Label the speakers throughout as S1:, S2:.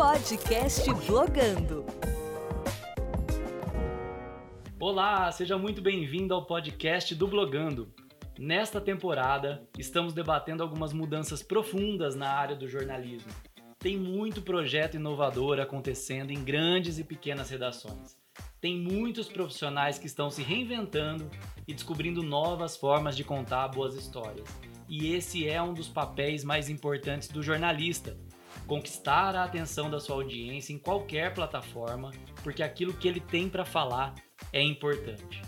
S1: Podcast Blogando.
S2: Olá, seja muito bem-vindo ao podcast do Blogando. Nesta temporada, estamos debatendo algumas mudanças profundas na área do jornalismo. Tem muito projeto inovador acontecendo em grandes e pequenas redações. Tem muitos profissionais que estão se reinventando e descobrindo novas formas de contar boas histórias. E esse é um dos papéis mais importantes do jornalista: conquistar a atenção da sua audiência em qualquer plataforma, porque aquilo que ele tem para falar é importante.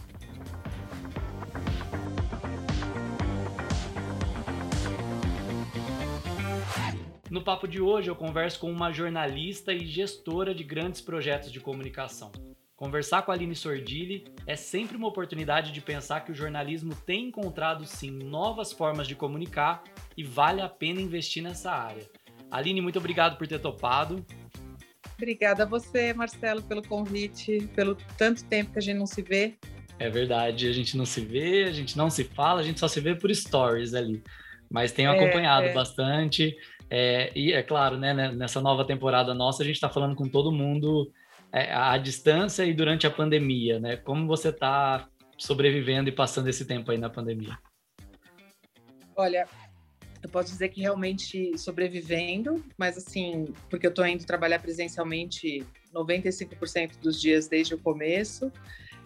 S2: No papo de hoje, eu converso com uma jornalista e gestora de grandes projetos de comunicação. Conversar com a Aline Sordilli é sempre uma oportunidade de pensar que o jornalismo tem encontrado sim novas formas de comunicar e vale a pena investir nessa área. Aline, muito obrigado por ter topado.
S3: Obrigada a você, Marcelo, pelo convite, pelo tanto tempo que a gente não se vê.
S2: É verdade, a gente não se vê, a gente não se fala, a gente só se vê por stories ali. Mas tenho é, acompanhado é. bastante. É, e é claro, né, nessa nova temporada nossa, a gente está falando com todo mundo é, à distância e durante a pandemia, né? Como você está sobrevivendo e passando esse tempo aí na pandemia?
S3: Olha, eu posso dizer que realmente sobrevivendo, mas assim, porque eu estou indo trabalhar presencialmente 95% dos dias desde o começo,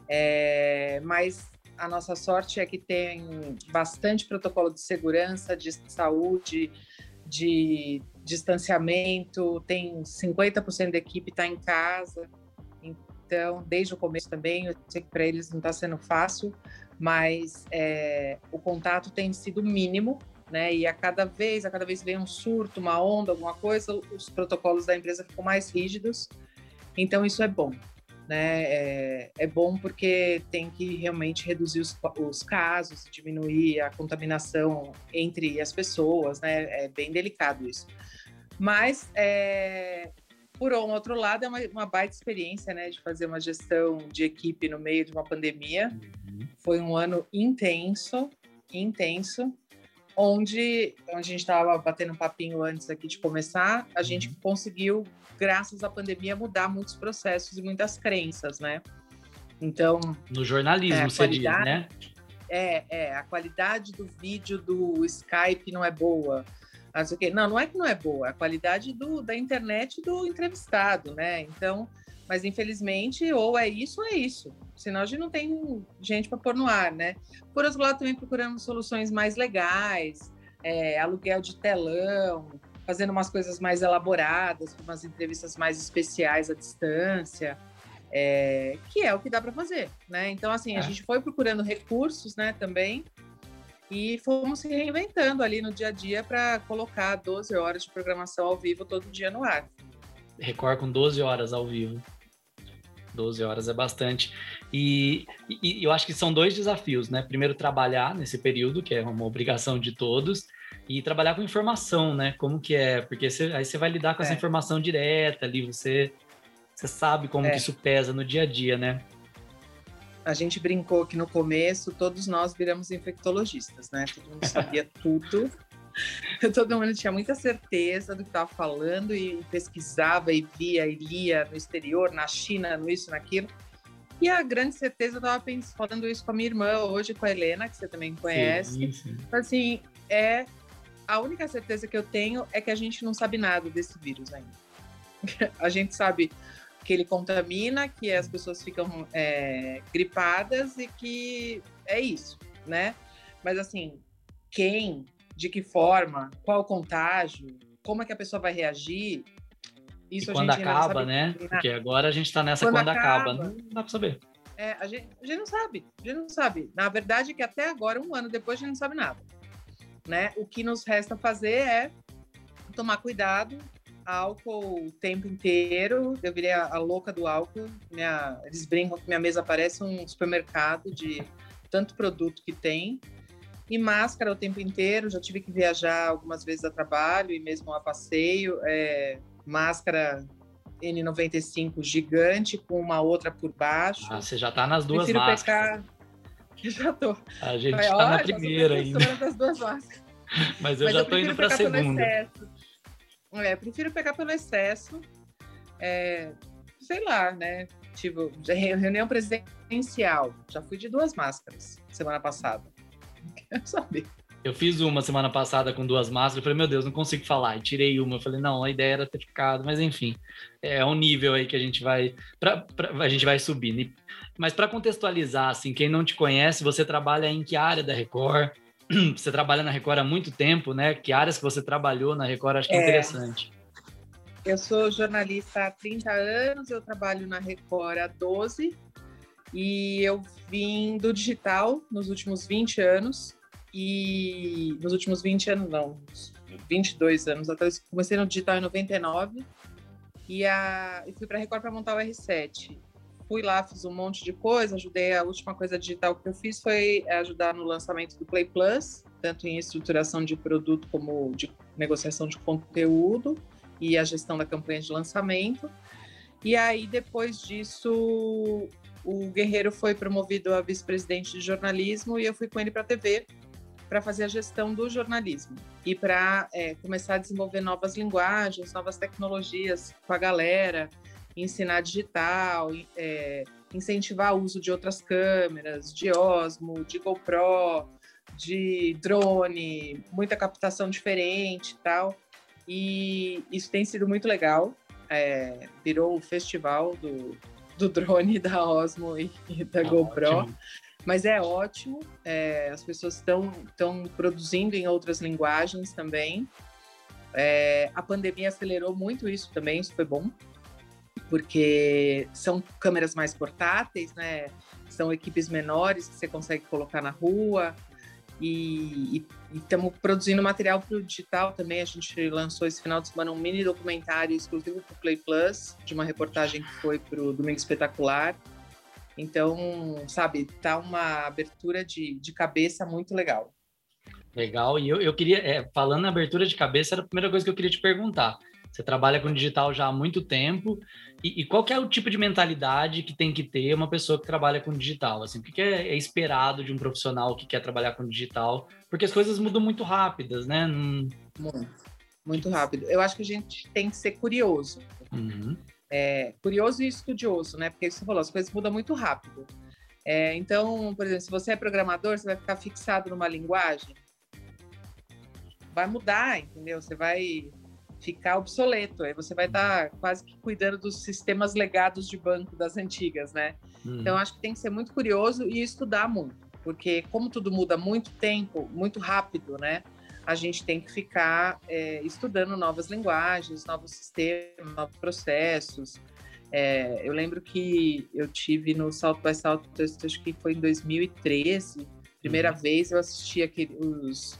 S3: é, mas a nossa sorte é que tem bastante protocolo de segurança, de saúde, de distanciamento, tem 50% da equipe está em casa. Então, desde o começo também, eu sei que para eles não está sendo fácil, mas é, o contato tem sido mínimo, né? E a cada vez, a cada vez vem um surto, uma onda, alguma coisa, os protocolos da empresa ficam mais rígidos. Então, isso é bom né? É, é, bom porque tem que realmente reduzir os, os, casos, diminuir a contaminação entre as pessoas, né? É bem delicado isso. Mas, é, por um outro lado, é uma, uma baita experiência, né? De fazer uma gestão de equipe no meio de uma pandemia. Uhum. Foi um ano intenso, intenso onde, onde a gente estava batendo um papinho antes aqui de começar, a gente uhum. conseguiu, graças à pandemia, mudar muitos processos e muitas crenças, né? Então.
S2: No jornalismo, é, você diz, né?
S3: É, é, a qualidade do vídeo do Skype não é boa. Não, não é que não é boa, é a qualidade do, da internet do entrevistado, né? Então, mas infelizmente, ou é isso ou é isso. Senão a gente não tem gente para pôr no ar, né? Por outro lado, também procurando soluções mais legais, é, aluguel de telão, fazendo umas coisas mais elaboradas, umas entrevistas mais especiais à distância, é, que é o que dá para fazer, né? Então, assim, é. a gente foi procurando recursos, né, também, e fomos se reinventando ali no dia a dia para colocar 12 horas de programação ao vivo todo dia no ar.
S2: Record com 12 horas ao vivo. 12 horas é bastante. E, e, eu acho que são dois desafios, né? Primeiro, trabalhar nesse período, que é uma obrigação de todos, e trabalhar com informação, né? Como que é? Porque você, aí você vai lidar com é. essa informação direta ali, você, você sabe como é. que isso pesa no dia a dia, né?
S3: A gente brincou que no começo todos nós viramos infectologistas, né? Todo mundo sabia tudo. todo mundo tinha muita certeza do que estava falando e pesquisava e via e lia no exterior, na China, no isso, naquilo. E a grande certeza, eu estava falando isso com a minha irmã hoje, com a Helena, que você também conhece. Sim, sim. Assim, é a única certeza que eu tenho é que a gente não sabe nada desse vírus ainda. a gente sabe que ele contamina, que as pessoas ficam é, gripadas e que é isso, né? Mas assim, quem de que forma, qual o contágio, como é que a pessoa vai reagir.
S2: Isso e quando acaba, né? Porque agora a gente está nessa quando, quando acaba, acaba, não dá para saber.
S3: É, a gente, a gente não sabe, a gente não sabe. Na verdade, é que até agora, um ano depois, a gente não sabe nada. Né? O que nos resta fazer é tomar cuidado, álcool o tempo inteiro. Eu virei a, a louca do álcool. Minha, eles brincam que minha mesa parece um supermercado de tanto produto que tem e máscara o tempo inteiro. Já tive que viajar algumas vezes a trabalho e mesmo a passeio. É, máscara N95 gigante com uma outra por baixo.
S2: Ah, você já está nas duas Prefiro máscaras. Pecar...
S3: Já tô.
S2: A gente está na primeira ainda.
S3: Das duas máscaras.
S2: Mas eu Mas já estou indo para a segunda.
S3: É, prefiro pegar pelo excesso. é, sei lá, né? Tipo, reunião presencial. Já fui de duas máscaras semana passada. Quero saber.
S2: Eu fiz uma semana passada com duas máscaras, falei, meu Deus, não consigo falar. E tirei uma, eu falei, não, a ideia era ter ficado, mas enfim, é um nível aí que a gente vai, pra, pra a gente vai subindo. Mas para contextualizar, assim, quem não te conhece, você trabalha em que área da Record? Você trabalha na Record há muito tempo, né? Que áreas que você trabalhou na Record, acho que é, é interessante.
S3: Eu sou jornalista há 30 anos, eu trabalho na Record há 12 e eu vim do digital nos últimos 20 anos e nos últimos 20 anos, não, 22 anos atrás, comecei no digital em 99 e, a, e fui para a Record para montar o R7. Fui lá, fiz um monte de coisa, ajudei. A última coisa digital que eu fiz foi ajudar no lançamento do Play Plus, tanto em estruturação de produto como de negociação de conteúdo e a gestão da campanha de lançamento. E aí, depois disso, o Guerreiro foi promovido a vice-presidente de jornalismo e eu fui com ele para a TV para fazer a gestão do jornalismo e para é, começar a desenvolver novas linguagens, novas tecnologias com a galera, ensinar digital, é, incentivar o uso de outras câmeras, de Osmo, de GoPro, de drone, muita captação diferente e tal. E isso tem sido muito legal. É, virou o festival do, do drone da Osmo e, e da ah, GoPro. Ótimo. Mas é ótimo, é, as pessoas estão produzindo em outras linguagens também. É, a pandemia acelerou muito isso também, isso foi bom, porque são câmeras mais portáteis, né? São equipes menores que você consegue colocar na rua, e estamos produzindo material para o digital também. A gente lançou esse final de semana um mini documentário exclusivo para o Play Plus, de uma reportagem que foi para o Domingo Espetacular. Então, sabe, tá uma abertura de, de cabeça muito legal.
S2: Legal, e eu, eu queria, é, falando na abertura de cabeça, era a primeira coisa que eu queria te perguntar. Você trabalha com digital já há muito tempo, e, e qual é o tipo de mentalidade que tem que ter uma pessoa que trabalha com digital? Assim, o que, que é, é, esperado de um profissional que quer trabalhar com digital? Porque as coisas mudam muito rápidas, né?
S3: Muito, muito rápido. Eu acho que a gente tem que ser curioso. Uhum. É, curioso e estudioso, né? Porque você falou, as coisas mudam muito rápido. É, então, por exemplo, se você é programador, você vai ficar fixado numa linguagem, vai mudar, entendeu? Você vai ficar obsoleto. Aí você vai estar tá quase que cuidando dos sistemas legados de banco das antigas, né? Uhum. Então acho que tem que ser muito curioso e estudar muito, porque como tudo muda muito tempo, muito rápido, né? A gente tem que ficar é, estudando novas linguagens, novos sistemas, novos processos. É, eu lembro que eu tive no Salto by Salto, acho que foi em 2013, primeira uhum. vez eu assisti aquele, os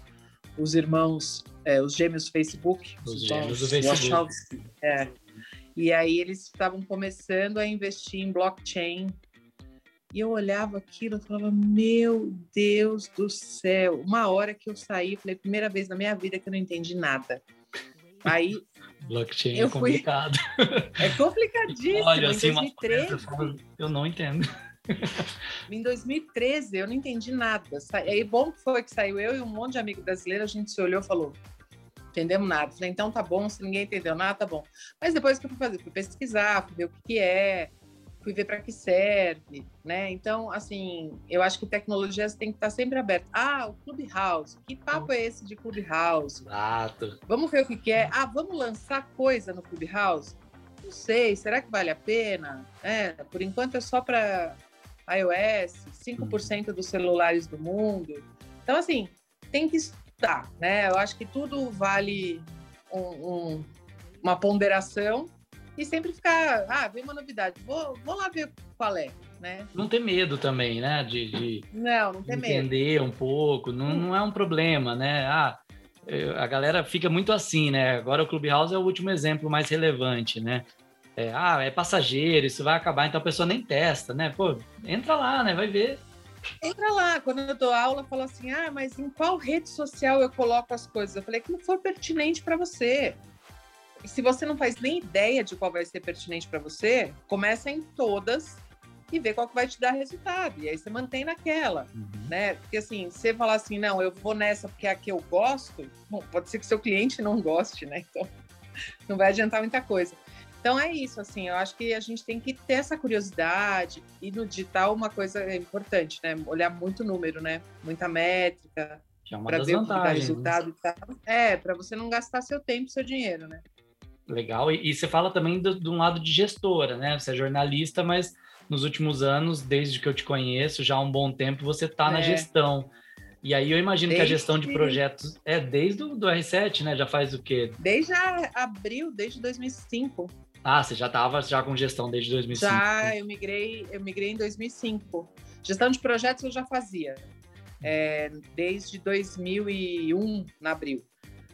S3: os irmãos, é, os gêmeos Facebook.
S2: Os, gêmeos do Facebook.
S3: É. E aí eles estavam começando a investir em blockchain. E eu olhava aquilo e falava, meu Deus do céu. Uma hora que eu saí, falei, primeira vez na minha vida que eu não entendi nada. Aí
S2: Blockchain é complicado.
S3: Fui... É complicadíssimo. Olha,
S2: assim, em 2013, eu não entendo.
S3: em 2013, eu não entendi nada. Aí, bom que foi que saiu eu e um monte de amigo brasileiro, a gente se olhou e falou: entendemos nada. Falei, então tá bom, se ninguém entendeu nada, tá bom. Mas depois que eu fui fazer, fui pesquisar, fui ver o que, que é, fui ver para que serve, né? Então, assim, eu acho que tecnologias tem que estar sempre aberta. Ah, o Clubhouse, que papo é esse de Clubhouse?
S2: Exato.
S3: Vamos ver o que, que é. Ah, vamos lançar coisa no Clubhouse? Não sei, será que vale a pena? É, por enquanto é só para iOS, 5% dos celulares do mundo. Então, assim, tem que estudar, né? Eu acho que tudo vale um, um, uma ponderação e sempre ficar, ah, vem uma novidade, vou, vou lá ver qual é, né?
S2: Não ter medo também, né? De, de
S3: não, não ter
S2: entender
S3: medo.
S2: um pouco, não, hum. não é um problema, né? Ah, a galera fica muito assim, né? Agora o Clubhouse é o último exemplo mais relevante, né? É, ah, é passageiro, isso vai acabar, então a pessoa nem testa, né? Pô, entra lá, né? Vai ver.
S3: Entra lá, quando eu dou aula, falo assim: ah, mas em qual rede social eu coloco as coisas? Eu falei que não for pertinente para você. E se você não faz nem ideia de qual vai ser pertinente para você, começa em todas e vê qual que vai te dar resultado. E aí você mantém naquela, uhum. né? Porque assim, você falar assim, não, eu vou nessa porque é a que eu gosto, bom, pode ser que seu cliente não goste, né? Então não vai adiantar muita coisa. Então é isso, assim, eu acho que a gente tem que ter essa curiosidade e no digital uma coisa importante, né? Olhar muito número, né? Muita métrica,
S2: é
S3: para ver o que dá
S2: né?
S3: resultado e tal. É, para você não gastar seu tempo, seu dinheiro, né?
S2: Legal. E, e você fala também de um lado de gestora, né? Você é jornalista, mas nos últimos anos, desde que eu te conheço, já há um bom tempo, você está é. na gestão. E aí eu imagino desde... que a gestão de projetos é desde o do R7, né? Já faz o quê?
S3: Desde abril, desde 2005.
S2: Ah, você já estava já com gestão desde 2005?
S3: Já, eu migrei, eu migrei em 2005. Gestão de projetos eu já fazia é, desde 2001, na abril.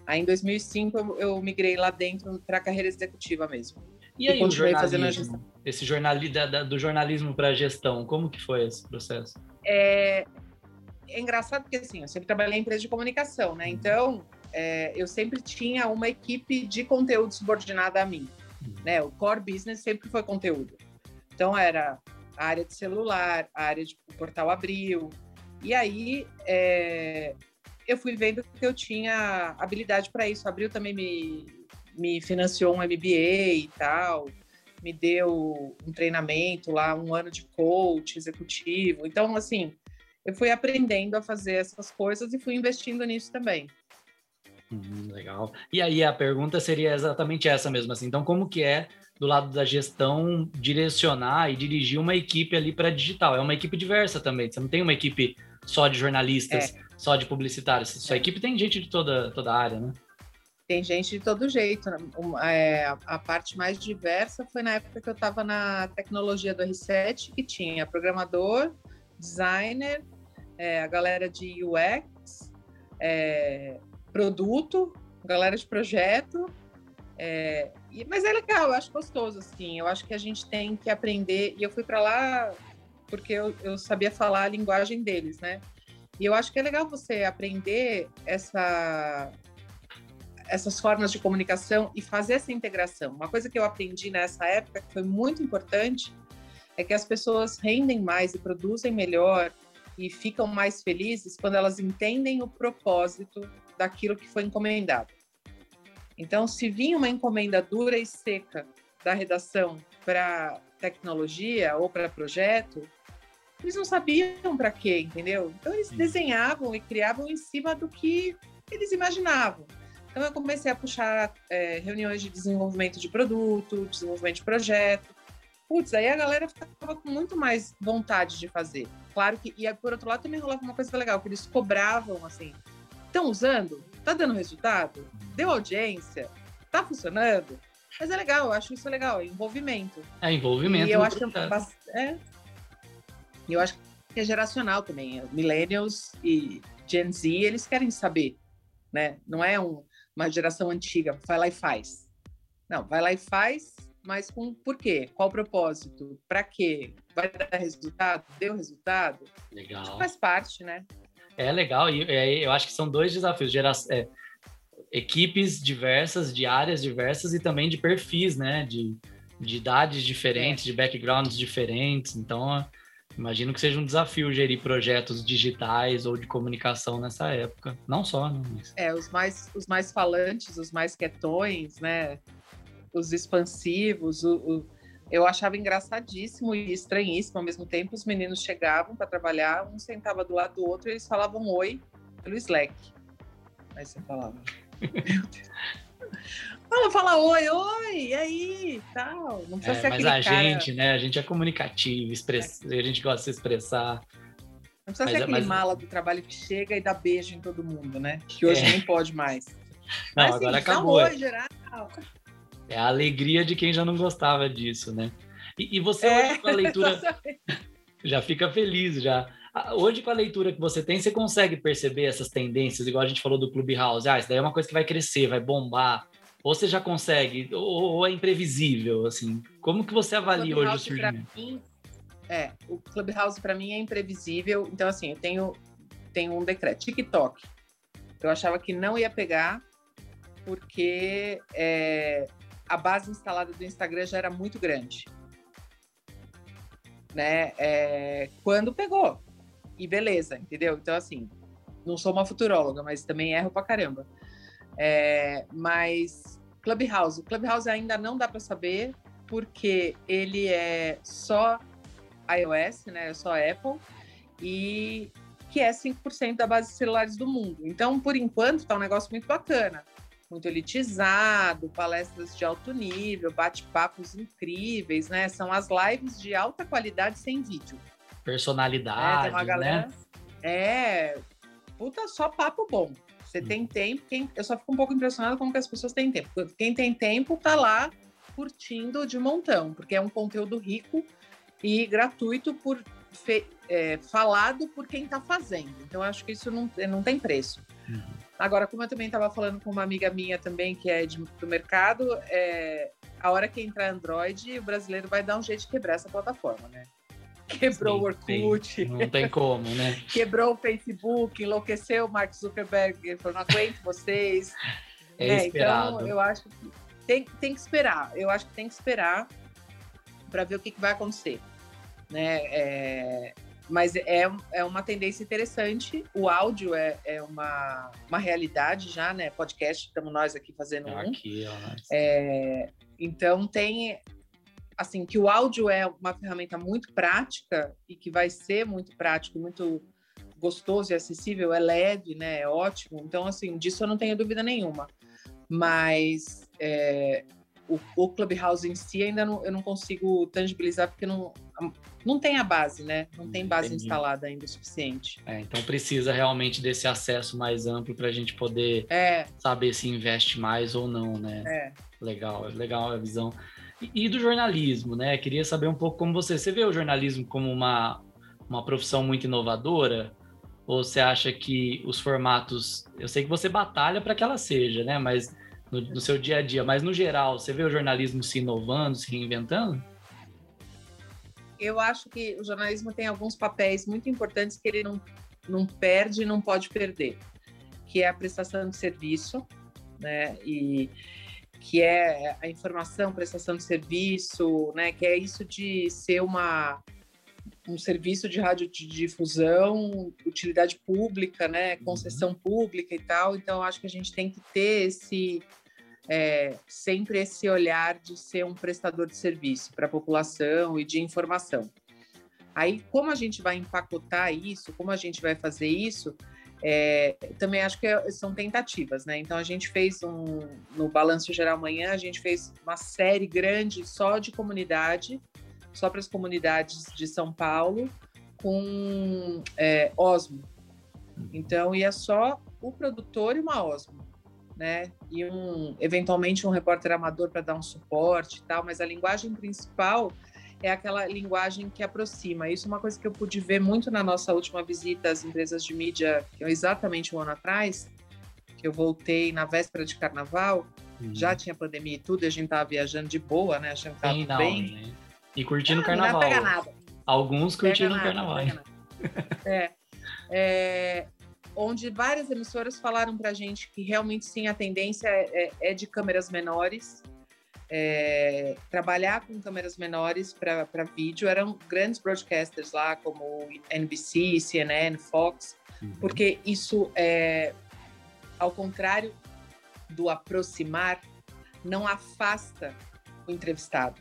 S3: Aí em 2005 eu, eu migrei lá dentro para a carreira executiva mesmo.
S2: E, e aí, continuei fazendo a gestão. Esse jornalismo do jornalismo para a gestão, como que foi esse processo?
S3: É, é engraçado porque assim, eu sempre trabalhei em empresa de comunicação, né? Uhum. Então, é, eu sempre tinha uma equipe de conteúdo subordinada a mim. Né? O core business sempre foi conteúdo. Então era a área de celular, a área de portal Abril. E aí é, eu fui vendo que eu tinha habilidade para isso. Abril também me, me financiou um MBA e tal, me deu um treinamento lá, um ano de coach executivo. Então, assim, eu fui aprendendo a fazer essas coisas e fui investindo nisso também.
S2: Hum, legal. E aí a pergunta seria exatamente essa mesmo, assim. Então, como que é do lado da gestão direcionar e dirigir uma equipe ali para digital? É uma equipe diversa também. Você não tem uma equipe só de jornalistas, é. só de publicitários. Sua é. equipe tem gente de toda toda a área, né?
S3: Tem gente de todo jeito. Né? É, a parte mais diversa foi na época que eu estava na tecnologia do R7, que tinha programador, designer, é, a galera de UX, é, produto, galera de projeto. É, e, mas é legal, eu acho gostoso, assim. Eu acho que a gente tem que aprender. E eu fui para lá porque eu, eu sabia falar a linguagem deles, né? E eu acho que é legal você aprender essa, essas formas de comunicação e fazer essa integração. Uma coisa que eu aprendi nessa época, que foi muito importante, é que as pessoas rendem mais e produzem melhor e ficam mais felizes quando elas entendem o propósito daquilo que foi encomendado. Então, se vinha uma encomenda dura e seca da redação para tecnologia ou para projeto, eles não sabiam para quê, entendeu? Então, eles desenhavam e criavam em cima do que eles imaginavam. Então, eu comecei a puxar é, reuniões de desenvolvimento de produto, desenvolvimento de projeto, putz, aí a galera ficava com muito mais vontade de fazer. Claro que, e por outro lado também rolava uma coisa legal, que eles cobravam assim, estão usando? Tá dando resultado? Deu audiência? Tá funcionando? Mas é legal, eu acho isso legal, é envolvimento.
S2: É envolvimento.
S3: E eu acho que é, eu acho que é geracional também. Millennials e Gen Z, eles querem saber, né? Não é um, uma geração antiga, vai lá e faz. Não, vai lá e faz mas com por quê? Qual o propósito? Para quê? Vai dar resultado? Deu resultado?
S2: Legal.
S3: faz parte, né?
S2: É legal, e é, eu acho que são dois desafios: gera, é, equipes diversas, de áreas diversas e também de perfis, né? De, de idades diferentes, de backgrounds diferentes. Então, imagino que seja um desafio gerir projetos digitais ou de comunicação nessa época. Não só, né? Mas...
S3: É, os mais, os mais falantes, os mais quietões, né? os expansivos, o, o, eu achava engraçadíssimo e estranhíssimo ao mesmo tempo. Os meninos chegavam para trabalhar, um sentava do lado do outro e eles falavam oi pelo Slack. Aí você falava, meu Deus. Fala, fala oi, oi, e aí, tal. Não precisa
S2: é,
S3: ser
S2: Mas
S3: a
S2: cara... gente, né? A gente é comunicativo, express... é. a gente gosta de se expressar.
S3: Não precisa mas, ser é, aquele mas... mala do trabalho que chega e dá beijo em todo mundo, né? Que hoje é. nem pode mais.
S2: Não, mas, agora assim, acabou. Oi,
S3: geral.
S2: É a alegria de quem já não gostava disso, né? E, e você é, hoje com a leitura já fica feliz já. Hoje com a leitura que você tem, você consegue perceber essas tendências, igual a gente falou do Clubhouse. Ah, isso daí é uma coisa que vai crescer, vai bombar. Ou você já consegue, ou, ou é imprevisível, assim. Como que você avalia hoje o surgimento?
S3: Mim, é, o Clubhouse para mim é imprevisível. Então, assim, eu tenho, tenho um decreto. TikTok. Eu achava que não ia pegar, porque é, a base instalada do Instagram já era muito grande. Né? É, quando pegou. E beleza, entendeu? Então, assim, não sou uma futuróloga, mas também erro pra caramba. É, mas Clubhouse. Clubhouse ainda não dá para saber, porque ele é só iOS, né? É só Apple, e que é 5% da base de celulares do mundo. Então, por enquanto, está um negócio muito bacana. Muito elitizado, palestras de alto nível, bate-papos incríveis, né? São as lives de alta qualidade sem vídeo.
S2: Personalidade, é, tem uma galera, né?
S3: É, puta, só papo bom. Você hum. tem tempo, quem, eu só fico um pouco impressionado como que as pessoas têm tempo. Quem tem tempo tá lá curtindo de montão, porque é um conteúdo rico e gratuito por fe, é, falado por quem está fazendo. Então, acho que isso não, não tem preço. Uhum. Agora, como eu também estava falando com uma amiga minha também, que é de, do mercado, é, a hora que entrar Android, o brasileiro vai dar um jeito de quebrar essa plataforma, né? Quebrou sim, o Orkut.
S2: Sim. Não tem como, né?
S3: quebrou o Facebook, enlouqueceu o Mark Zuckerberg, ele falou, não aguento vocês.
S2: É, é esperado.
S3: Então, eu acho que tem, tem que esperar. Eu acho que tem que esperar para ver o que, que vai acontecer. Né? É, mas é, é uma tendência interessante. O áudio é, é uma, uma realidade já, né? Podcast, estamos nós aqui fazendo um.
S2: Aqui, ó.
S3: É, então tem assim que o áudio é uma ferramenta muito prática e que vai ser muito prático, muito gostoso e acessível, é leve, né? É ótimo. Então assim disso eu não tenho dúvida nenhuma. Mas é, o, o Clubhouse em si ainda não, eu não consigo tangibilizar porque não, não tem a base, né? Não tem base Entendi. instalada ainda o suficiente.
S2: É, então precisa realmente desse acesso mais amplo para a gente poder é. saber se investe mais ou não, né?
S3: É.
S2: Legal, legal a visão. E, e do jornalismo, né? Queria saber um pouco como você, você vê o jornalismo como uma, uma profissão muito inovadora? Ou você acha que os formatos, eu sei que você batalha para que ela seja, né? Mas no, no, seu dia a dia, mas no geral, você vê o jornalismo se inovando, se reinventando?
S3: Eu acho que o jornalismo tem alguns papéis muito importantes que ele não, não perde e não pode perder, que é a prestação de serviço, né? E que é a informação, prestação de serviço, né? Que é isso de ser uma um serviço de radiodifusão, utilidade pública, né, concessão uhum. pública e tal. Então, acho que a gente tem que ter esse é, sempre esse olhar de ser um prestador de serviço para a população e de informação. Aí, como a gente vai empacotar isso, como a gente vai fazer isso, é, também acho que é, são tentativas, né? Então, a gente fez um, no Balanço Geral Amanhã, a gente fez uma série grande só de comunidade, só para as comunidades de São Paulo, com é, Osmo. Então, ia só o produtor e uma Osmo né? E um, eventualmente um repórter amador para dar um suporte e tal, mas a linguagem principal é aquela linguagem que aproxima. Isso é uma coisa que eu pude ver muito na nossa última visita às empresas de mídia, que é exatamente um ano atrás, que eu voltei na véspera de carnaval, uhum. já tinha pandemia e tudo, e a gente tava viajando de boa, né? Achando que tava não, bem. Né?
S2: E curtindo o ah, carnaval.
S3: Não pega nada.
S2: Alguns curtindo o carnaval.
S3: É. é onde várias emissoras falaram para a gente que realmente sim a tendência é, é, é de câmeras menores, é, trabalhar com câmeras menores para vídeo. Eram grandes broadcasters lá, como NBC, CNN, Fox, uhum. porque isso, é, ao contrário do aproximar, não afasta o entrevistado.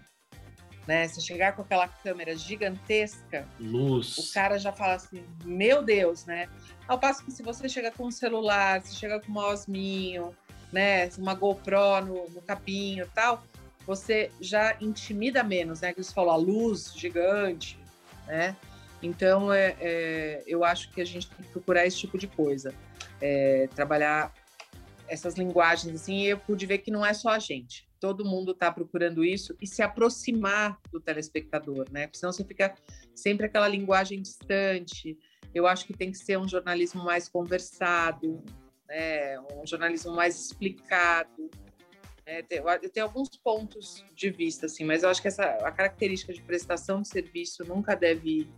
S3: Né? Se chegar com aquela câmera gigantesca,
S2: luz,
S3: o cara já fala assim: Meu Deus, né? Ao passo que se você chega com um celular, se chega com um osminho, né, uma GoPro no, no capinho tal, você já intimida menos, né? Que você falou, a luz gigante, né? Então, é, é, eu acho que a gente tem que procurar esse tipo de coisa. É, trabalhar essas linguagens, assim, e eu pude ver que não é só a gente. Todo mundo está procurando isso e se aproximar do telespectador, né? Porque senão você fica sempre aquela linguagem distante, eu acho que tem que ser um jornalismo mais conversado, né? um jornalismo mais explicado. Né? Eu tenho alguns pontos de vista, assim, mas eu acho que essa, a característica de prestação de serviço nunca deve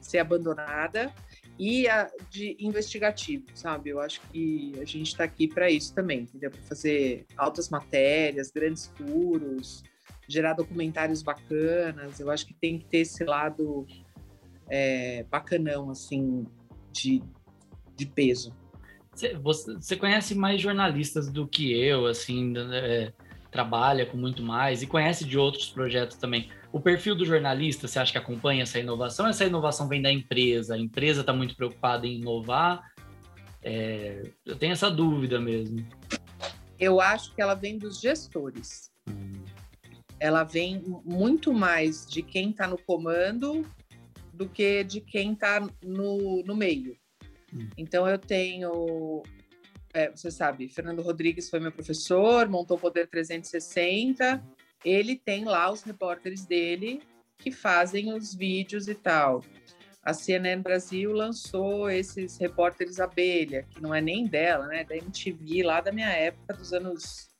S3: ser abandonada e a de investigativo, sabe? Eu acho que a gente está aqui para isso também, entendeu? Para fazer altas matérias, grandes furos, gerar documentários bacanas. Eu acho que tem que ter esse lado é, bacanão, assim, de, de peso.
S2: Você, conhece mais jornalistas do que eu, assim, é, trabalha com muito mais e conhece de outros projetos também. O perfil do jornalista, você acha que acompanha essa inovação? Essa inovação vem da empresa? A empresa está muito preocupada em inovar? É, eu tenho essa dúvida mesmo.
S3: Eu acho que ela vem dos gestores. Hum. Ela vem muito mais de quem está no comando do que de quem está no, no meio. Hum. Então, eu tenho é, você sabe, Fernando Rodrigues foi meu professor, montou o Poder 360. Ele tem lá os repórteres dele que fazem os vídeos e tal. A CNN Brasil lançou esses repórteres abelha, que não é nem dela, né? Da MTV lá da minha época, dos anos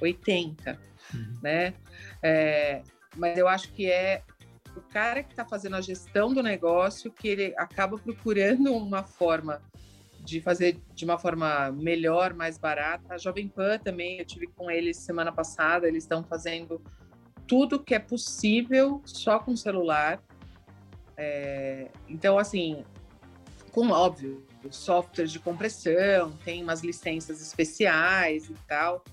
S3: 80, uhum. né? É, mas eu acho que é o cara que está fazendo a gestão do negócio que ele acaba procurando uma forma de fazer de uma forma melhor, mais barata. A Jovem Pan também, eu tive com eles semana passada, eles estão fazendo tudo que é possível só com celular. É, então, assim, com óbvio, softwares de compressão, tem umas licenças especiais e tal,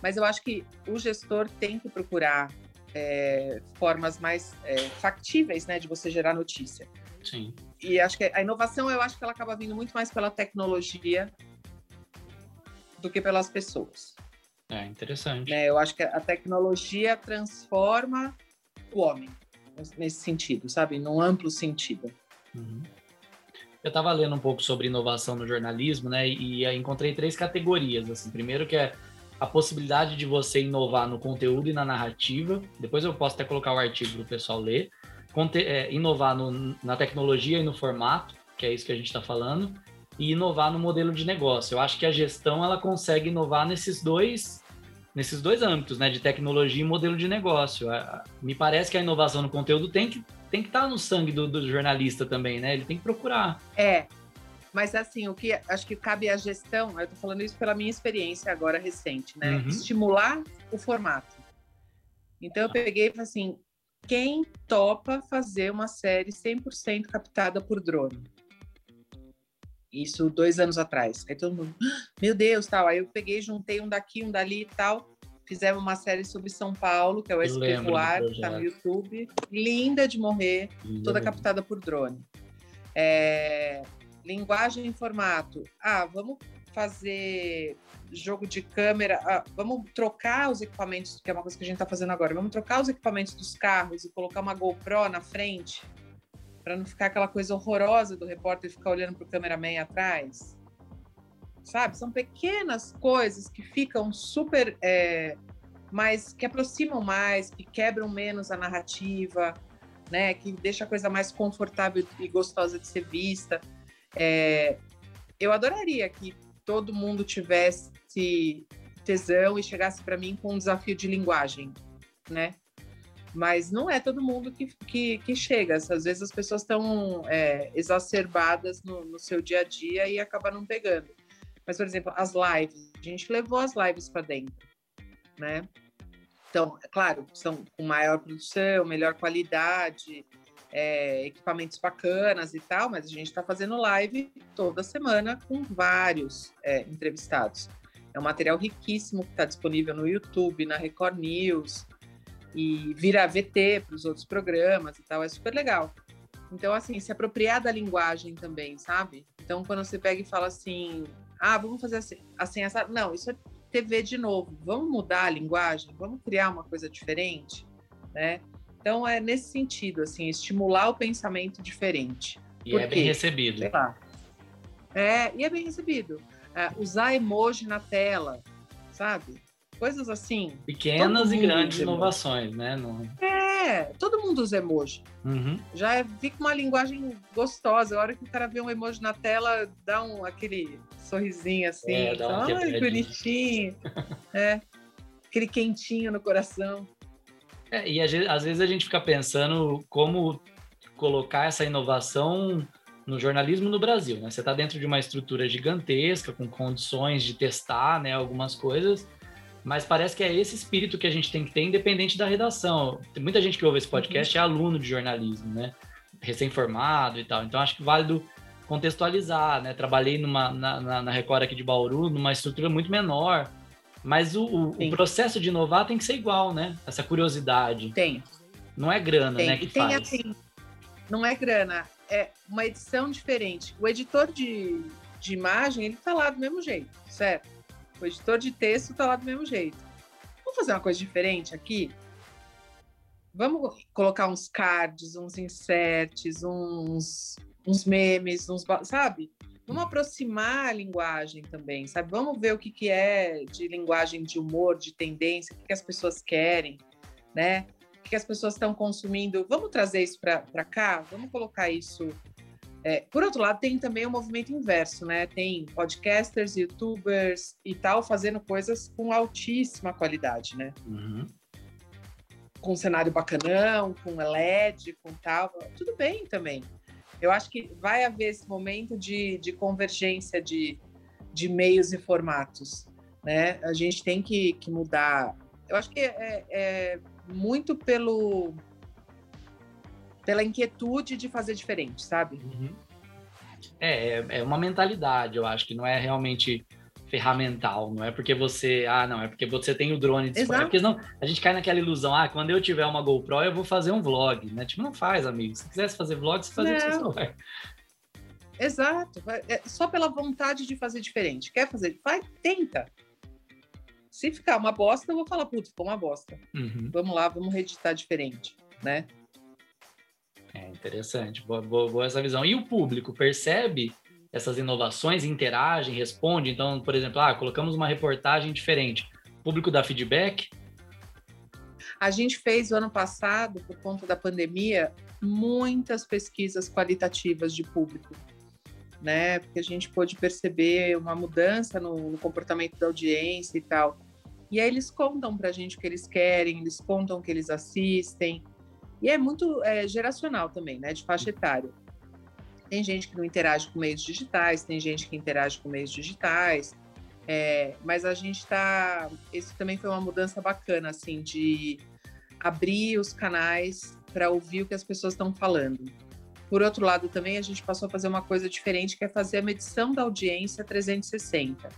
S3: mas eu acho que o gestor tem que procurar é, formas mais é, factíveis né, de você gerar notícia.
S2: Sim.
S3: E acho que a inovação, eu acho que ela acaba vindo muito mais pela tecnologia do que pelas pessoas.
S2: É interessante.
S3: É, eu acho que a tecnologia transforma o homem nesse sentido, sabe? Num amplo sentido.
S2: Uhum. Eu estava lendo um pouco sobre inovação no jornalismo, né? E, e encontrei três categorias. Assim, primeiro que é a possibilidade de você inovar no conteúdo e na narrativa. Depois eu posso até colocar o artigo para o pessoal ler inovar no, na tecnologia e no formato, que é isso que a gente está falando, e inovar no modelo de negócio. Eu acho que a gestão ela consegue inovar nesses dois nesses dois âmbitos, né, de tecnologia e modelo de negócio. Me parece que a inovação no conteúdo tem que tem que estar tá no sangue do, do jornalista também, né? Ele tem que procurar.
S3: É, mas assim, o que acho que cabe à gestão, eu tô falando isso pela minha experiência agora recente, né? Uhum. Estimular o formato. Então eu peguei e falei assim, quem topa fazer uma série 100% captada por drone? Isso dois anos atrás. Aí todo mundo, ah, meu Deus, tal. Aí eu peguei, juntei um daqui, um dali e tal. Fizemos uma série sobre São Paulo, que é o SP Voar, que tá no YouTube. Linda de morrer, Linda toda mesmo. captada por drone. É... Linguagem e formato. Ah, vamos fazer jogo de câmera, ah, vamos trocar os equipamentos, que é uma coisa que a gente está fazendo agora, vamos trocar os equipamentos dos carros e colocar uma GoPro na frente, para não ficar aquela coisa horrorosa do repórter ficar olhando para o cameraman atrás. Sabe? São pequenas coisas que ficam super. É, mais, que aproximam mais, que quebram menos a narrativa, né? Que deixa a coisa mais confortável e gostosa de ser vista. É, eu adoraria que todo mundo tivesse tesão e chegasse para mim com um desafio de linguagem, né? Mas não é todo mundo que, que, que chega. Às vezes as pessoas estão é, exacerbadas no, no, seu dia a dia e acabam não pegando. Mas, por exemplo, as lives. A gente levou as lives para dentro, né? Então, é claro, são com maior produção, melhor qualidade, é, equipamentos bacanas e tal, mas a gente está fazendo live toda semana com vários é, entrevistados. É um material riquíssimo que está disponível no YouTube, na Record News, e vira VT para os outros programas e tal, é super legal. Então, assim, se apropriar da linguagem também, sabe? Então, quando você pega e fala assim, ah, vamos fazer assim, assim essa... não, isso é TV de novo, vamos mudar a linguagem, vamos criar uma coisa diferente, né? Então, é nesse sentido, assim, estimular o pensamento diferente.
S2: E é bem recebido.
S3: Sei lá. É, e é bem recebido é, usar emoji na tela, sabe? Coisas assim.
S2: Pequenas e grandes inovações, né? No...
S3: É, todo mundo usa emoji.
S2: Uhum.
S3: Já é, fica uma linguagem gostosa. A hora que o cara vê um emoji na tela, dá um, aquele sorrisinho assim. É, dá um Ai, bonitinho. é, aquele quentinho no coração.
S2: É, e às vezes a gente fica pensando como colocar essa inovação no jornalismo no Brasil. Né? Você está dentro de uma estrutura gigantesca, com condições de testar né, algumas coisas, mas parece que é esse espírito que a gente tem que ter, independente da redação. Tem muita gente que ouve esse podcast uhum. é aluno de jornalismo, né? recém-formado e tal. Então, acho que válido contextualizar. Né? Trabalhei numa, na, na Record aqui de Bauru, numa estrutura muito menor, Mas o, o, o, processo de inovar tem que ser igual, né? Essa curiosidade.
S3: Tem.
S2: Não é grana,
S3: tem.
S2: né? Que
S3: e tem
S2: faz.
S3: assim, não é grana, é uma edição diferente. O editor de, de imagem, ele tá lá do mesmo jeito, certo? O editor de texto tá lá do mesmo jeito. Vamos fazer uma coisa diferente aqui? Vamos colocar uns cards, uns inserts, uns, uns memes, uns, sabe? Vamos aproximar a linguagem também, sabe? Vamos ver o que, que é de linguagem de humor, de tendência, o que, que as pessoas querem, né? O que, que as pessoas estão consumindo. Vamos trazer isso para cá? Vamos colocar isso. É, por outro lado, tem também o movimento inverso, né? Tem podcasters, youtubers e tal fazendo coisas com altíssima qualidade, né?
S2: Uhum.
S3: Com um cenário bacanão, com LED, com tal. Tudo bem também eu acho que vai haver esse momento de, de convergência de, de meios e formatos. Né? A gente tem que, que mudar. Eu acho que é, é muito pelo pela inquietude de fazer diferente, sabe?
S2: Uhum. É, é, é uma mentalidade, eu acho que não é realmente ferramental, não é porque você, ah, não, é porque você tem o drone disponível, porque senão a gente cai naquela ilusão, ah, quando eu tiver uma GoPro eu vou fazer um vlog, né? Tipo, não faz, amigo. Se quisesse fazer vlog, você fazia com seu celular.
S3: Exato, é só pela vontade de fazer diferente. Quer fazer? Vai, tenta. Se ficar uma bosta, eu vou falar, putz, ficou uma bosta.
S2: Uhum.
S3: Vamos lá, vamos reeditar diferente, né?
S2: É interessante, boa, boa, boa essa visão. E o público percebe essas inovações, interagem, responde. Então, por exemplo, ah, colocamos uma reportagem diferente. O público dá feedback?
S3: A gente fez o ano passado, por conta da pandemia, muitas pesquisas qualitativas de público, né? Porque a gente pôde perceber uma mudança no, no comportamento da audiência e tal. E aí eles contam para a gente o que eles querem, eles contam o que eles assistem. E é muito é, geracional também, né? De faixa etária. Tem gente que não interage com meios digitais, tem gente que interage com meios digitais, é, mas a gente está. Isso também foi uma mudança bacana, assim, de abrir os canais para ouvir o que as pessoas estão falando. Por outro lado, também a gente passou a fazer uma coisa diferente, que é fazer a medição da audiência 360.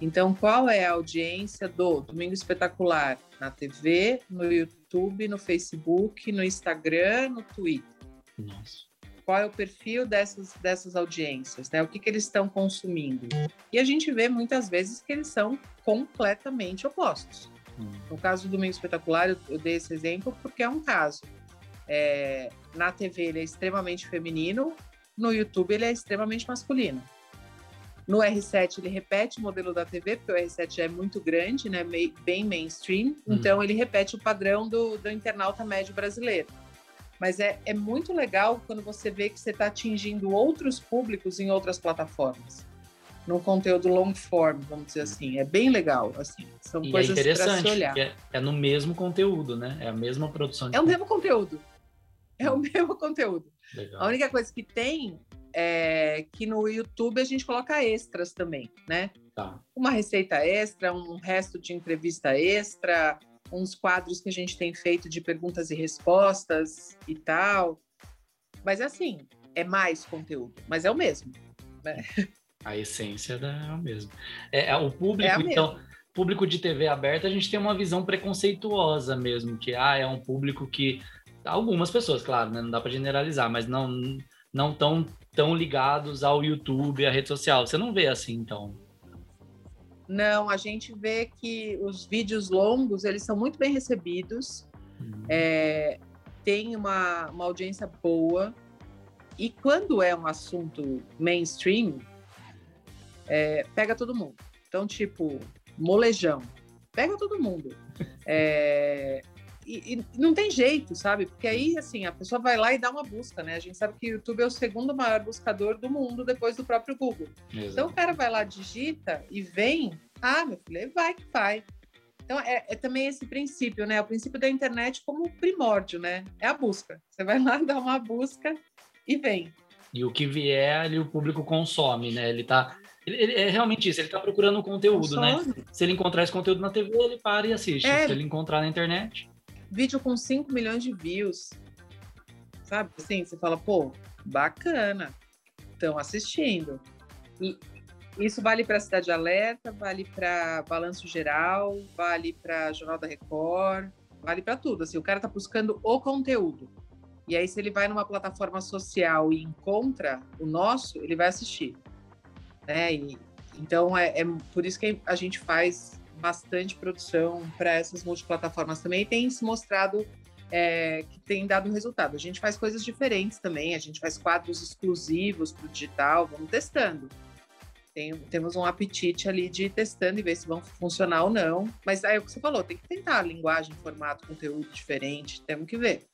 S3: Então, qual é a audiência do Domingo Espetacular na TV, no YouTube, no Facebook, no Instagram, no Twitter?
S2: Nossa
S3: qual é o perfil dessas, dessas audiências, né? O que, que eles estão consumindo. E a gente vê muitas vezes que eles são completamente opostos.
S2: Hum.
S3: No caso do Domingo Espetacular, eu, eu, dei esse exemplo porque é um caso. É, na TV ele é extremamente feminino, no YouTube ele é extremamente masculino. No R7 ele repete o modelo da TV, porque o R7 já é muito grande, né, bem mainstream, hum. então ele repete o padrão do, do internauta médio brasileiro. Mas é, é muito legal quando você vê que você está atingindo outros públicos em outras plataformas. No conteúdo long form, vamos dizer assim. É bem legal, assim. São
S2: e é
S3: coisas
S2: é interessante,
S3: para se olhar.
S2: É, é, no mesmo conteúdo, né? É a mesma produção.
S3: é o mesmo conteúdo. É o mesmo conteúdo.
S2: Legal.
S3: A única coisa que tem é que no YouTube a gente coloca extras também, né?
S2: Tá.
S3: Uma receita extra, um resto de entrevista extra, uns quadros que a gente tem feito de perguntas e respostas e tal. Mas assim, é mais conteúdo, mas é o mesmo. Né?
S2: A essência é o mesmo. É, é o público, é então, mesma. público de TV aberta, a gente tem uma visão preconceituosa mesmo, que ah, é um público que algumas pessoas, claro, né? não dá para generalizar, mas não não tão tão ligados ao YouTube, à rede social. Você não vê assim, então?
S3: Não, a gente vê que os vídeos longos eles são muito bem recebidos,
S2: uhum.
S3: é, tem uma, uma audiência boa e quando é um assunto mainstream é, pega todo mundo. Então tipo molejão, pega todo mundo. É, e, e, não tem jeito, sabe? Porque aí, assim, a pessoa vai lá e dá uma busca, né? A gente sabe que o YouTube é o segundo maior buscador do mundo depois do próprio Google.
S2: Exato.
S3: Então o cara vai lá, digita e vem. Ah, meu filho, vai que vai. Então é, é, também esse princípio, né? O princípio da internet como primórdio, né? É a busca. Você vai lá, dá uma busca e vem.
S2: E o que vier ali o público consome, né? Ele tá. Ele, ele é realmente isso, ele tá procurando conteúdo, né? consome. né? Se ele encontrar esse conteúdo na TV, ele para e assiste. É. Se ele encontrar na internet
S3: vídeo com 5 milhões de views. Sabe assim? Você fala, pô, bacana. Estão assistindo. E, isso vale para Cidade Alerta, vale para Balanço Geral, vale para Jornal da Record, vale para tudo. Assim, o cara está buscando o conteúdo. E aí, se ele vai numa plataforma social e encontra o nosso, ele vai assistir. Né? E, então, é, é por isso que a gente faz bastante produção para essas multiplataformas também. E tem se mostrado é, que tem dado resultado. A gente faz coisas diferentes também, a gente faz quadros exclusivos para o digital, vamos testando. Tem, temos um apetite ali de ir testando e ver se vão funcionar ou não. Mas aí é o que você falou, tem que tentar linguagem, formato, conteúdo diferente, temos que ver.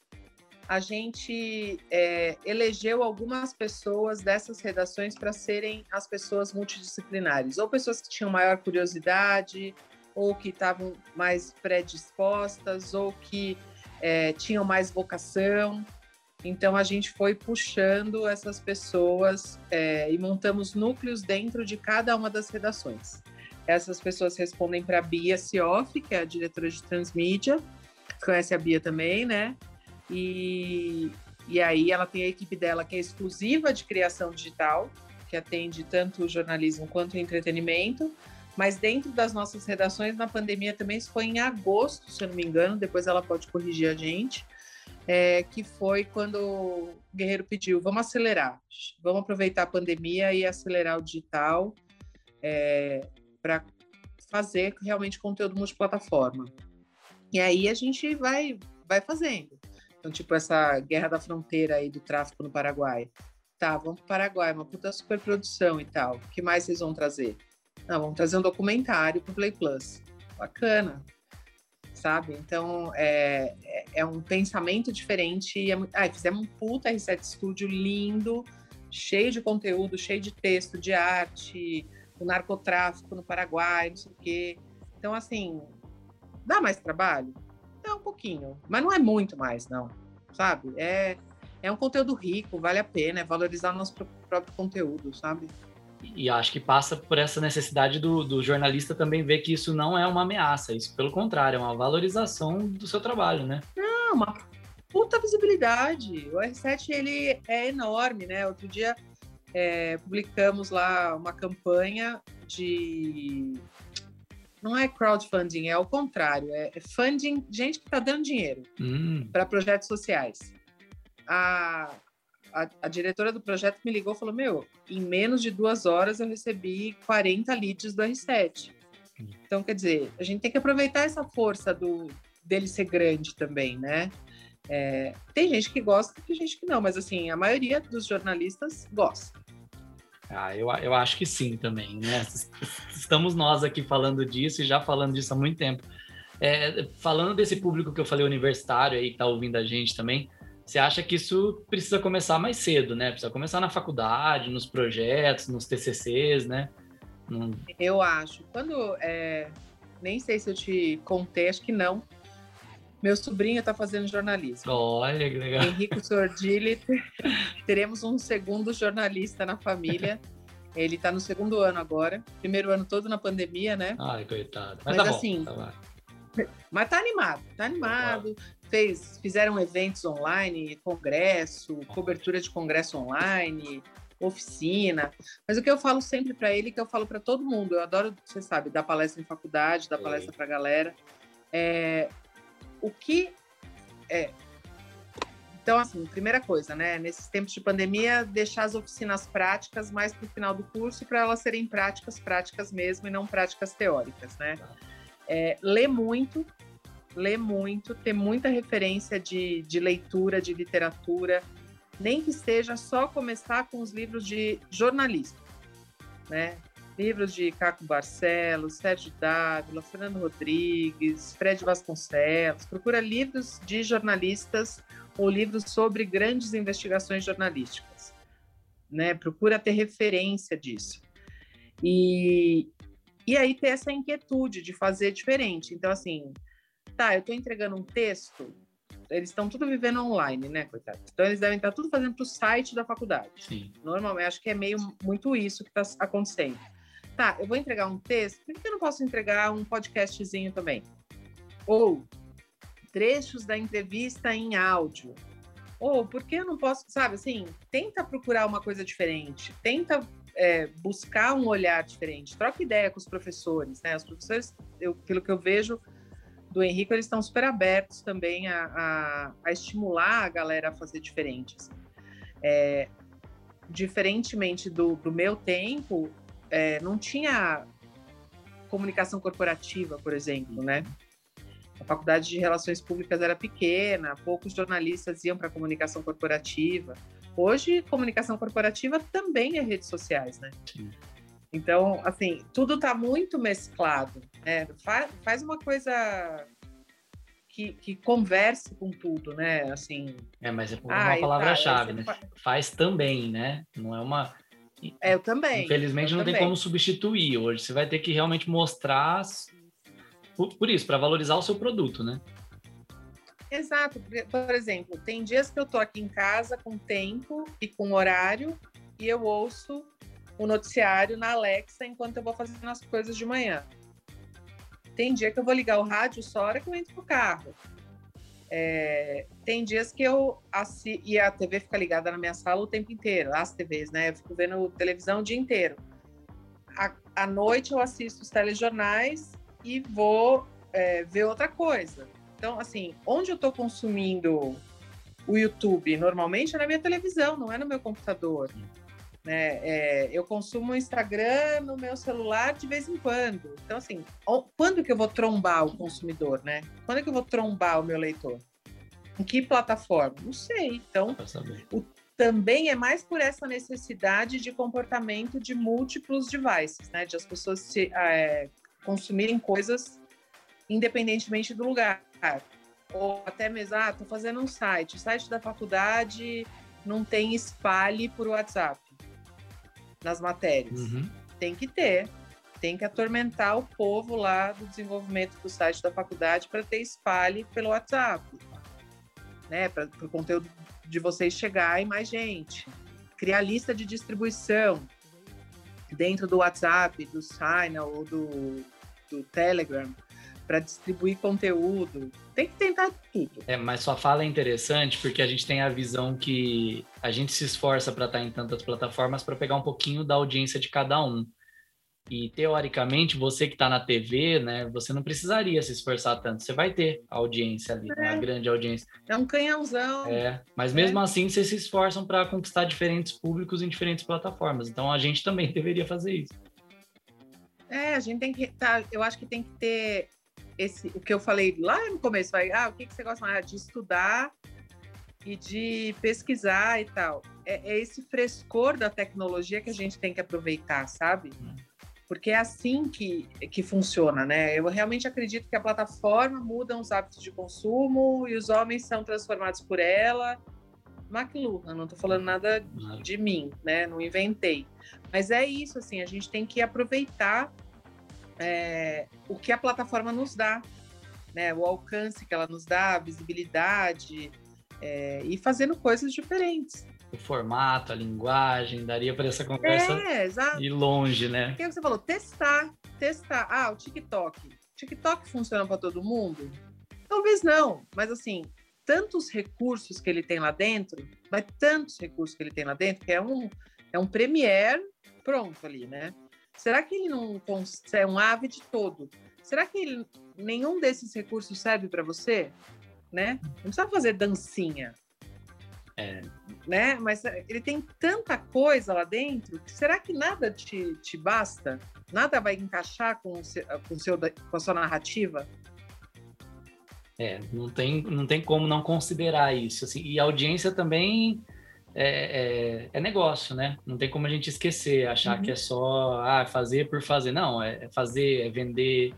S3: A gente é, elegeu algumas pessoas dessas redações para serem as pessoas multidisciplinares, ou pessoas que tinham maior curiosidade, ou que estavam mais predispostas, ou que é, tinham mais vocação. Então a gente foi puxando essas pessoas é, e montamos núcleos dentro de cada uma das redações. Essas pessoas respondem para a Bia Sioff, que é a diretora de transmídia, conhece a Bia também, né? E, e aí ela tem a equipe dela que é exclusiva de criação digital, que atende tanto o jornalismo quanto o entretenimento. Mas dentro das nossas redações, na pandemia também, isso foi em agosto, se eu não me engano, depois ela pode corrigir a gente, é, que foi quando o Guerreiro pediu, vamos acelerar, vamos aproveitar a pandemia e acelerar o digital é, para fazer realmente conteúdo multiplataforma. E aí a gente vai, vai fazendo. Então, tipo, essa guerra da fronteira aí do tráfico no Paraguai. Tá, vamos para o Paraguai, uma puta superprodução e tal. O que mais vocês vão trazer? Não, vamos trazer um documentário para o Play Plus. Bacana, sabe? Então, é, é, é um pensamento diferente. É, ah, fizemos um puta R7 Studio lindo, cheio de conteúdo, cheio de texto, de arte, o narcotráfico no Paraguai, não sei o quê. Então, assim, dá mais trabalho? Dá um pouquinho, mas não é muito mais, não, sabe? É, é um conteúdo rico, vale a pena, é valorizar o nosso próprio conteúdo, sabe?
S2: E acho que passa por essa necessidade do, do, jornalista também ver que isso não é uma ameaça, isso pelo contrário, é uma valorização do seu trabalho, né?
S3: Não, uma puta visibilidade. O R7 ele é enorme, né? Outro dia é, publicamos lá uma campanha de não é crowdfunding, é o contrário, é, é funding, gente que está dando dinheiro hum. para projetos sociais. A, a, a, diretora do projeto me ligou e falou: Meu, em menos de duas horas eu recebi 40 leads do R7. Hum. Então, quer dizer, a gente tem que aproveitar essa força do, dele ser grande também, né? É, tem gente que gosta, tem gente que não, mas assim, a maioria dos jornalistas gosta.
S2: Ah, eu, eu acho que sim também, né? Estamos nós aqui falando disso e já falando disso há muito tempo. É, falando desse público que eu falei universitário aí que tá ouvindo a gente também, você acha que isso precisa começar mais cedo, né? Precisa começar na faculdade, nos projetos, nos TCCs, né?
S3: Num... Eu acho. Quando é... nem sei se eu te contei, acho que não. Meu sobrinho está fazendo jornalismo.
S2: Olha que legal.
S3: Henrico Sordilli. Teremos um segundo jornalista na família. Ele está no segundo ano agora. Primeiro ano todo na pandemia, né?
S2: Ai, coitado. Mas, mas tá assim. Bom, tá
S3: mas tá animado, tá animado. Fez, fizeram eventos online, congresso, cobertura de congresso online, oficina. Mas o que eu falo sempre para ele, que eu falo para todo mundo, eu adoro, você sabe, dar palestra em faculdade, dar palestra para galera. É, o que é. Então, assim, primeira coisa, né? Nesses tempos de pandemia, deixar as oficinas práticas mais para o final do curso para elas serem práticas, práticas mesmo, e não práticas teóricas, né? É, ler muito, ler muito, ter muita referência de, de leitura, de literatura, nem que seja só começar com os livros de jornalismo, né? livros de Caco Barcelos, Sérgio Dávila, Fernando Rodrigues, Fred Vasconcelos. Procura livros de jornalistas ou livros sobre grandes investigações jornalísticas. Né? Procura ter referência disso. E, e aí ter essa inquietude de fazer diferente. Então, assim, tá, eu estou entregando um texto, eles estão tudo vivendo online, né, coitado? Então eles devem estar tudo fazendo para o site da faculdade. Sim. Normalmente, acho que é meio muito isso que está acontecendo tá, eu vou entregar um texto, por que eu não posso entregar um podcastzinho também? Ou trechos da entrevista em áudio. Ou por que eu não posso, sabe, assim, tenta procurar uma coisa diferente, tenta é, buscar um olhar diferente, troca ideia com os professores, né? Os professores, eu, pelo que eu vejo do Henrique, eles estão super abertos também a, a, a estimular a galera a fazer diferentes. É, diferentemente do, do meu tempo, é, não tinha comunicação corporativa, por exemplo, né? A faculdade de relações públicas era pequena, poucos jornalistas iam para comunicação corporativa. Hoje, comunicação corporativa também é redes sociais, né? Sim. Então, assim, tudo está muito mesclado. Né? Faz, faz uma coisa que, que, converse com tudo, né? Assim.
S2: É, mas é uma ah, palavra-chave, tá, né? Faz... faz também, né? Não é uma.
S3: É, eu também.
S2: Infelizmente
S3: eu
S2: não
S3: também.
S2: tem como substituir. Hoje você vai ter que realmente mostrar por, por isso, para valorizar o seu produto, né?
S3: Exato. Por exemplo, tem dias que eu tô aqui em casa com tempo e com horário e eu ouço o noticiário na Alexa enquanto eu vou fazendo as coisas de manhã. Tem dia que eu vou ligar o rádio só hora que eu entro no carro. É, tem dias que eu assisto, e a TV fica ligada na minha sala o tempo inteiro, as TVs, né? Eu fico vendo televisão o dia inteiro. À, à noite eu assisto os telejornais e vou é, ver outra coisa. Então, assim, onde eu estou consumindo o YouTube normalmente é na minha televisão, não é no meu computador. Né? É, eu consumo o Instagram no meu celular de vez em quando. Então, assim, quando que eu vou trombar o consumidor, né? Quando é que eu vou trombar o meu leitor? Em que plataforma? Não sei. Então, o, também é mais por essa necessidade de comportamento de múltiplos devices, né? De as pessoas se, é, consumirem coisas independentemente do lugar. Ou até mesmo, ah, tô fazendo um site, o site da faculdade não tem espalhe por WhatsApp nas matérias. Uhum. Tem que ter, tem que atormentar o povo lá do desenvolvimento do site da faculdade para ter espalhe pelo WhatsApp, né? Para o conteúdo de vocês chegar em mais gente. Criar lista de distribuição dentro do WhatsApp, do Signal ou do do Telegram para distribuir conteúdo. Tem que tentar tudo.
S2: É, mas sua fala é interessante porque a gente tem a visão que a gente se esforça para estar tá em tantas plataformas para pegar um pouquinho da audiência de cada um. E teoricamente, você que está na TV, né, você não precisaria se esforçar tanto. Você vai ter audiência ali, é. uma grande audiência.
S3: É um canhãozão.
S2: É, mas mesmo é. assim, vocês se esforçam para conquistar diferentes públicos em diferentes plataformas. Então a gente também deveria fazer isso.
S3: É, a gente tem que tá, eu acho que tem que ter esse, o que eu falei lá no começo, vai, ah, o que, que você gosta mais? Ah, de estudar e de pesquisar e tal. É, é, esse frescor da tecnologia que a gente tem que aproveitar, sabe? Porque é assim que, que funciona, né? Eu realmente acredito que a plataforma muda os hábitos de consumo e os homens são transformados por ela. McLuhan, não estou falando nada de mim, né? Não inventei. Mas é isso, assim, a gente tem que aproveitar é, o que a plataforma nos dá, né? O alcance que ela nos dá, a visibilidade é, e fazendo coisas diferentes.
S2: O formato, a linguagem, daria para essa conversa é, ir longe, né?
S3: O que você falou? Testar, testar. Ah, o TikTok. TikTok funciona para todo mundo? Talvez não, mas assim, tantos recursos que ele tem lá dentro, mas tantos recursos que ele tem lá dentro, que é um, é um Premiere pronto ali, né? Será que ele não é um ave de todo? Será que ele, nenhum desses recursos serve para você? Né? Não precisa fazer dancinha. É. Né? Mas ele tem tanta coisa lá dentro, será que nada te, te basta? Nada vai encaixar com, o seu, com, o seu, com a sua narrativa?
S2: É, não tem, não tem como não considerar isso. Assim, e a audiência também é, é, é, negócio, né? Não tem como a gente esquecer, achar uhum. que é só ah, fazer por fazer. Não, é, é fazer, é vender,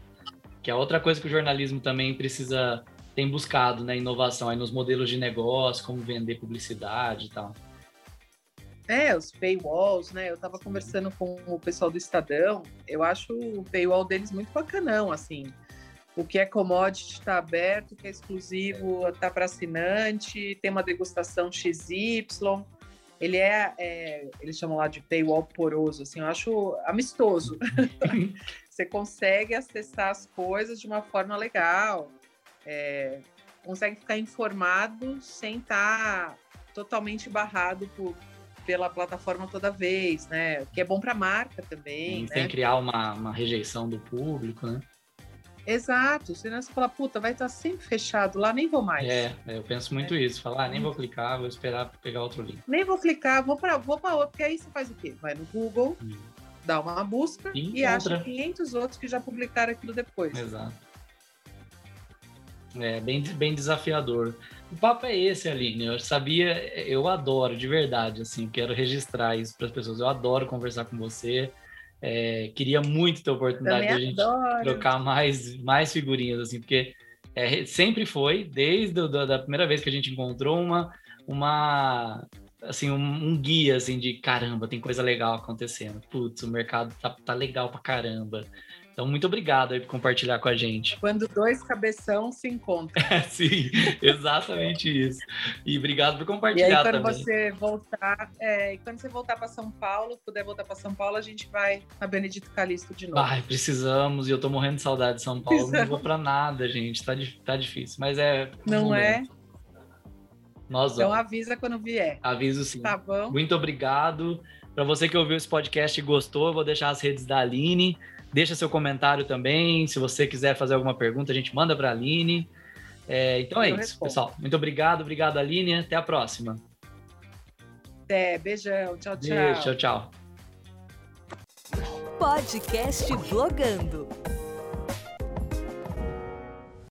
S2: que é outra coisa que o jornalismo também precisa, tem buscado, né? Inovação aí nos modelos de negócio, como vender publicidade e tal.
S3: É, os paywalls, né? Eu tava conversando com o pessoal do Estadão, eu acho o paywall deles muito bacanão, assim. O que é commodity está aberto, o que é exclusivo está para assinante, tem uma degustação XY. Ele é, é, eles chamam lá de paywall poroso, assim, eu acho amistoso. Você consegue acessar as coisas de uma forma legal, é, consegue ficar informado sem estar tá totalmente barrado por, pela plataforma toda vez, né? O que é bom para a marca também.
S2: Sim,
S3: né?
S2: Sem criar uma, uma rejeição do público, né?
S3: Exato, senão você fala, puta, vai estar sempre fechado lá, nem vou mais.
S2: É, eu penso muito é. isso. Falar, ah, nem vou clicar, vou esperar pegar outro link.
S3: Nem vou clicar, vou para vou outro, porque aí você faz o quê? Vai no Google, hum. dá uma busca e, e acha 500 outros que já publicaram aquilo depois.
S2: Exato. É bem, bem desafiador. O papo é esse, Aline. Eu sabia, eu adoro, de verdade, assim, quero registrar isso para as pessoas. Eu adoro conversar com você. É, queria muito ter a oportunidade de a gente adoro. trocar mais, mais figurinhas, assim, porque é, sempre foi, desde a da primeira vez que a gente encontrou, uma, uma assim, um, um, guia, assim, de caramba, tem coisa legal acontecendo. Putz, o mercado tá, tá legal pra caramba. Então, muito obrigado aí por compartilhar com a gente.
S3: Quando dois cabeção se encontram.
S2: É, sim, exatamente isso. E obrigado por compartilhar
S3: e aí, quando
S2: também.
S3: você voltar, é, quando você voltar para São Paulo, puder voltar para São Paulo, a gente vai na Benedito Calixto de novo.
S2: Ai, precisamos, e eu tô morrendo de saudade de São Paulo. Precisamos. Não vou para nada, gente. Tá, tá difícil, mas é.
S3: Não é?
S2: Nós
S3: então avisa quando vier.
S2: Aviso sim.
S3: Tá bom.
S2: Muito obrigado. Para você que ouviu esse podcast e gostou, eu vou deixar as redes da Aline. Deixa seu comentário também. Se você quiser fazer alguma pergunta, a gente manda para a Aline. É, então é Eu isso, respondo. pessoal. Muito obrigado. Obrigado, Aline. Até a próxima.
S3: Até. Beijão. Tchau, tchau.
S2: Beijo, tchau, tchau.
S1: Podcast Vlogando.